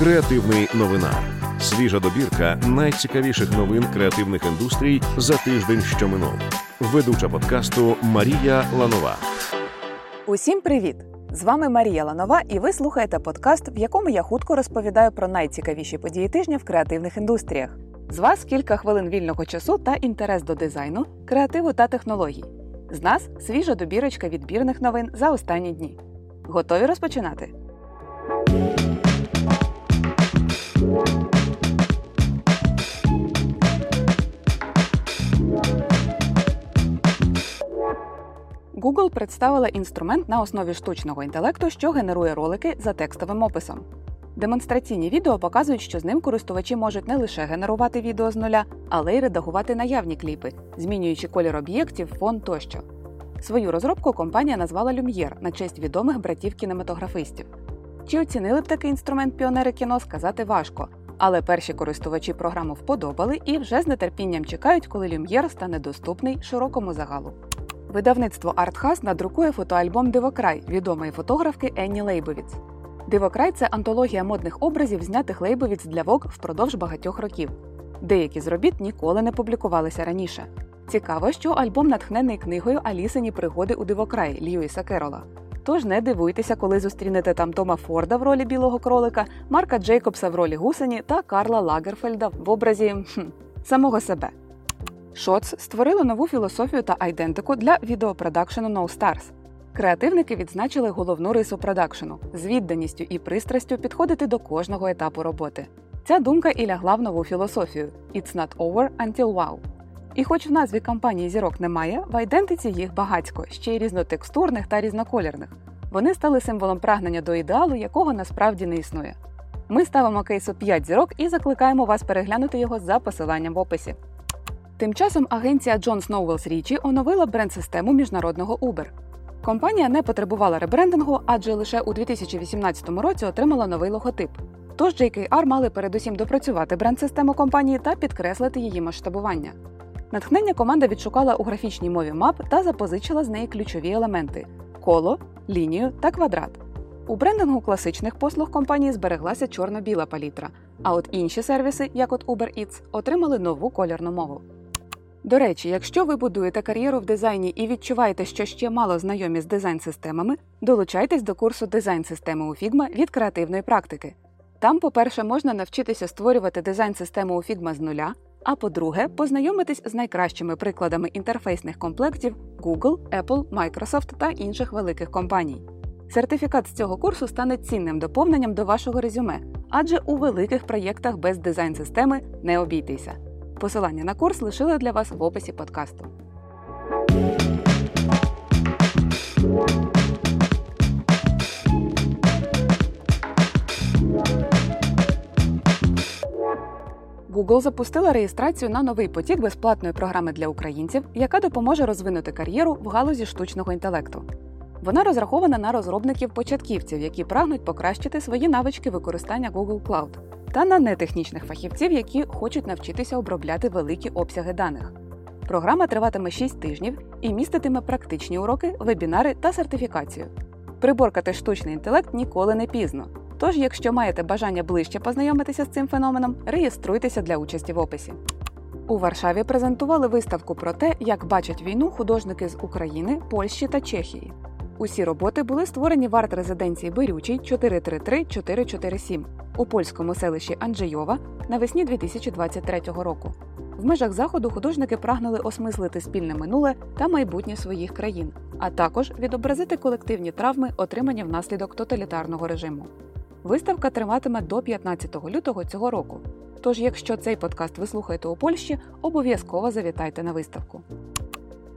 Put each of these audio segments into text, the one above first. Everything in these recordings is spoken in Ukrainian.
Креативний новина. Свіжа добірка найцікавіших новин креативних індустрій за тиждень, що минув. Ведуча подкасту Марія Ланова. Усім привіт! З вами Марія Ланова, і ви слухаєте подкаст, в якому я хутко розповідаю про найцікавіші події тижня в креативних індустріях. З вас кілька хвилин вільного часу та інтерес до дизайну, креативу та технологій. З нас свіжа добірочка відбірних новин за останні дні. Готові розпочинати? Google представила інструмент на основі штучного інтелекту, що генерує ролики за текстовим описом. Демонстраційні відео показують, що з ним користувачі можуть не лише генерувати відео з нуля, але й редагувати наявні кліпи, змінюючи колір об'єктів, фон тощо. Свою розробку компанія назвала Люм'єр на честь відомих братів-кінематографистів. Чи оцінили б такий інструмент піонери кіно, сказати важко. Але перші користувачі програму вподобали і вже з нетерпінням чекають, коли Люм'єр стане доступний широкому загалу. Видавництво Артхас надрукує фотоальбом Дивокрай відомої фотографки Енні Лейбовіц. Дивокрай це антологія модних образів, знятих Лейбовіц для Vogue впродовж багатьох років. Деякі з робіт ніколи не публікувалися раніше. Цікаво, що альбом натхнений книгою Алісині пригоди у Дивокрай Льюіса Керола. Тож не дивуйтеся, коли зустрінете там Тома Форда в ролі білого кролика, Марка Джейкобса в ролі гусені та Карла Лагерфельда в образі хм, самого себе. Шоц створили нову філософію та айдентику для відеопродакшену No Stars. Креативники відзначили головну рису продакшену з відданістю і пристрастю підходити до кожного етапу роботи. Ця думка і лягла в нову філософію It's not over until wow. І хоч в назві компанії зірок немає, в айдентиці їх багатько, ще й різнотекстурних та різноколірних. Вони стали символом прагнення до ідеалу, якого насправді не існує. Ми ставимо кейсу 5 зірок і закликаємо вас переглянути його за посиланням в описі. Тим часом агенція John Snowells Річі оновила бренд-систему міжнародного Uber. Компанія не потребувала ребрендингу, адже лише у 2018 році отримала новий логотип. Тож JKR мали передусім допрацювати бренд-систему компанії та підкреслити її масштабування. Натхнення команда відшукала у графічній мові мап та запозичила з неї ключові елементи коло, лінію та квадрат. У брендингу класичних послуг компанії збереглася чорно-біла палітра, а от інші сервіси, як от Uber Eats, отримали нову колірну мову. До речі, якщо ви будуєте кар'єру в дизайні і відчуваєте, що ще мало знайомі з дизайн-системами, долучайтесь до курсу дизайн-системи у Figma від креативної практики. Там, по-перше, можна навчитися створювати дизайн-систему у Figma з нуля, а по-друге, познайомитись з найкращими прикладами інтерфейсних комплектів Google, Apple, Microsoft та інших великих компаній. Сертифікат з цього курсу стане цінним доповненням до вашого резюме, адже у великих проєктах без дизайн-системи не обійтися. Посилання на курс лишили для вас в описі подкасту. Google запустила реєстрацію на новий потік безплатної програми для українців, яка допоможе розвинути кар'єру в галузі штучного інтелекту. Вона розрахована на розробників-початківців, які прагнуть покращити свої навички використання Google Cloud, та на нетехнічних фахівців, які хочуть навчитися обробляти великі обсяги даних. Програма триватиме 6 тижнів і міститиме практичні уроки, вебінари та сертифікацію. Приборкати штучний інтелект ніколи не пізно. Тож, якщо маєте бажання ближче познайомитися з цим феноменом, реєструйтеся для участі в описі. У Варшаві презентували виставку про те, як бачать війну художники з України, Польщі та Чехії. Усі роботи були створені в арт-резиденції Бирючий 433-447 у польському селищі Анджейова навесні 2023 року. В межах заходу художники прагнули осмислити спільне минуле та майбутнє своїх країн, а також відобразити колективні травми, отримані внаслідок тоталітарного режиму. Виставка триватиме до 15 лютого цього року. Тож, якщо цей подкаст ви слухаєте у Польщі, обов'язково завітайте на виставку.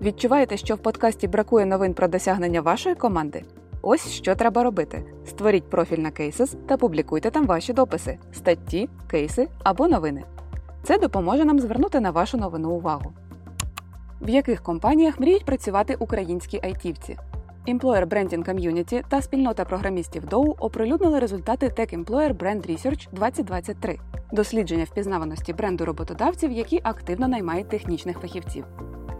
Відчуваєте, що в подкасті бракує новин про досягнення вашої команди? Ось що треба робити: створіть профіль на Cases та публікуйте там ваші дописи, статті, кейси або новини. Це допоможе нам звернути на вашу новину увагу. В яких компаніях мріють працювати українські айтівці? Employer Branding Community та спільнота програмістів Dow оприлюднили результати Tech Employer Brand Research 2023 дослідження впізнаваності бренду роботодавців, які активно наймають технічних фахівців.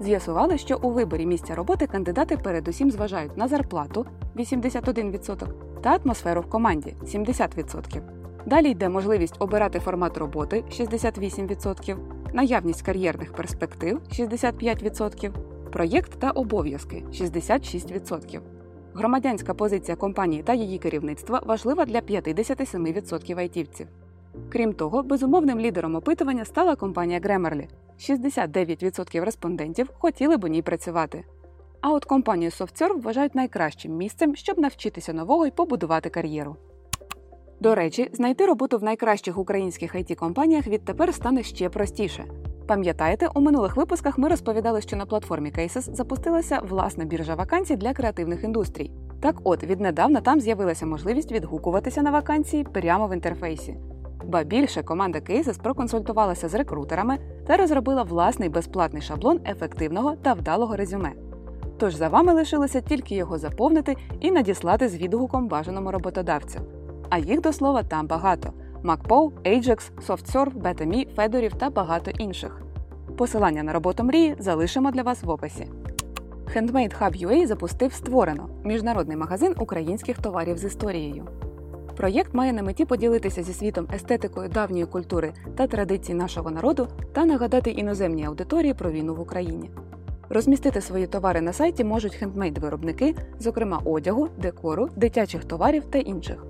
З'ясували, що у виборі місця роботи кандидати передусім зважають на зарплату 81% та атмосферу в команді 70%. Далі йде можливість обирати формат роботи 68%, наявність кар'єрних перспектив 65%, проєкт та обов'язки 66%. Громадянська позиція компанії та її керівництва важлива для 57% айтівців. Крім того, безумовним лідером опитування стала компанія Grammarly. 69% респондентів хотіли б у ній працювати. А от компанію SoftServe вважають найкращим місцем, щоб навчитися нового і побудувати кар'єру. До речі, знайти роботу в найкращих українських it компаніях відтепер стане ще простіше. Пам'ятаєте, у минулих випусках ми розповідали, що на платформі Cases запустилася власна біржа вакансій для креативних індустрій. Так от, віднедавна там з'явилася можливість відгукуватися на вакансії прямо в інтерфейсі. Ба більше команда Cases проконсультувалася з рекрутерами та розробила власний безплатний шаблон ефективного та вдалого резюме. Тож за вами лишилося тільки його заповнити і надіслати з відгуком бажаному роботодавцю. А їх до слова там багато: MacPo, Ajax, SoftServe, BetaMe, Fedorів та багато інших. Посилання на роботу мрії залишимо для вас в описі. Handmade Hub UA запустив створено міжнародний магазин українських товарів з історією. Проєкт має на меті поділитися зі світом естетикою давньої культури та традицій нашого народу та нагадати іноземній аудиторії про війну в Україні. Розмістити свої товари на сайті можуть хендмейд-виробники, зокрема одягу, декору, дитячих товарів та інших.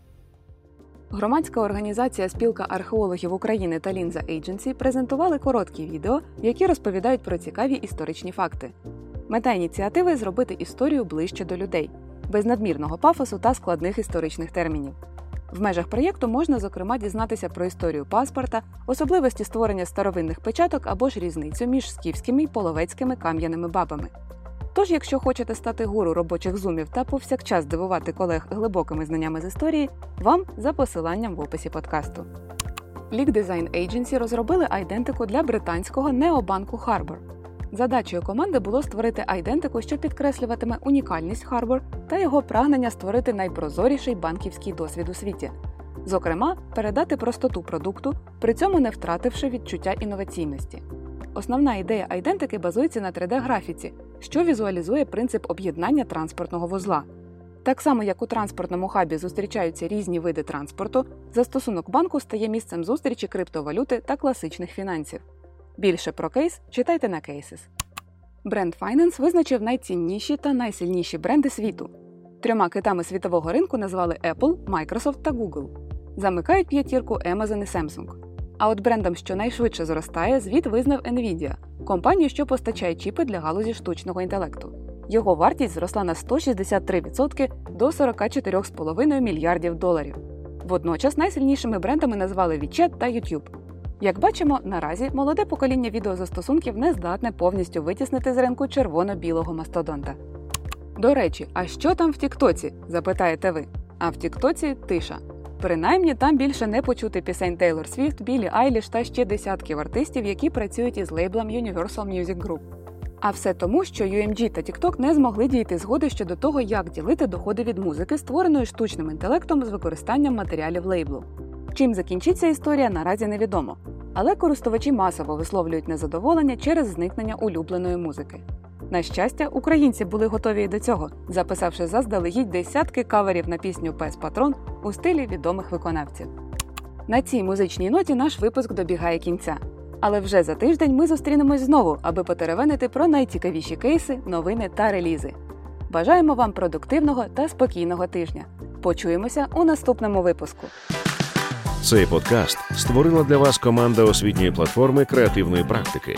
Громадська організація Спілка археологів України та Лінза Agency презентували короткі відео, які розповідають про цікаві історичні факти. Мета ініціативи зробити історію ближче до людей, без надмірного пафосу та складних історичних термінів. В межах проєкту можна, зокрема, дізнатися про історію паспорта, особливості створення старовинних печаток або ж різницю між скіфськими і половецькими кам'яними бабами. Тож, якщо хочете стати гуру робочих зумів та повсякчас дивувати колег глибокими знаннями з історії, вам за посиланням в описі подкасту. Leak Design Agency розробили айдентику для британського необанку Harbor. Задачею команди було створити айдентику, що підкреслюватиме унікальність Harbor та його прагнення створити найпрозоріший банківський досвід у світі. Зокрема, передати простоту продукту, при цьому не втративши відчуття інноваційності. Основна ідея айдентики базується на 3D-графіці, що візуалізує принцип об'єднання транспортного вузла. Так само, як у транспортному хабі зустрічаються різні види транспорту, застосунок банку стає місцем зустрічі криптовалюти та класичних фінансів. Більше про кейс читайте на Cases. Бренд Finance визначив найцінніші та найсильніші бренди світу. Трьома китами світового ринку назвали Apple, Microsoft та Google. Замикають п'ятірку Amazon і Samsung. А от брендом, що найшвидше зростає, звіт визнав Nvidia – компанію, що постачає чіпи для галузі штучного інтелекту. Його вартість зросла на 163% до 44,5 мільярдів доларів. Водночас найсильнішими брендами назвали WeChat та YouTube. Як бачимо, наразі молоде покоління відеозастосунків не здатне повністю витіснити з ринку червоно-білого мастодонта. До речі, а що там в Тіктоці? запитаєте ви. А в Тіктоці тиша. Принаймні там більше не почути пісень Тейлор Свіфт, Білі Айліш та ще десятків артистів, які працюють із лейблом Universal Music Group. А все тому, що UMG та TikTok не змогли дійти згоди щодо того, як ділити доходи від музики, створеної штучним інтелектом з використанням матеріалів лейблу. Чим закінчиться історія, наразі невідомо. Але користувачі масово висловлюють незадоволення через зникнення улюбленої музики. На щастя, українці були готові і до цього, записавши заздалегідь десятки каверів на пісню Пес Патрон у стилі відомих виконавців. На цій музичній ноті наш випуск добігає кінця. Але вже за тиждень ми зустрінемось знову, аби потеревенити про найцікавіші кейси, новини та релізи. Бажаємо вам продуктивного та спокійного тижня. Почуємося у наступному випуску. Цей подкаст створила для вас команда освітньої платформи креативної практики.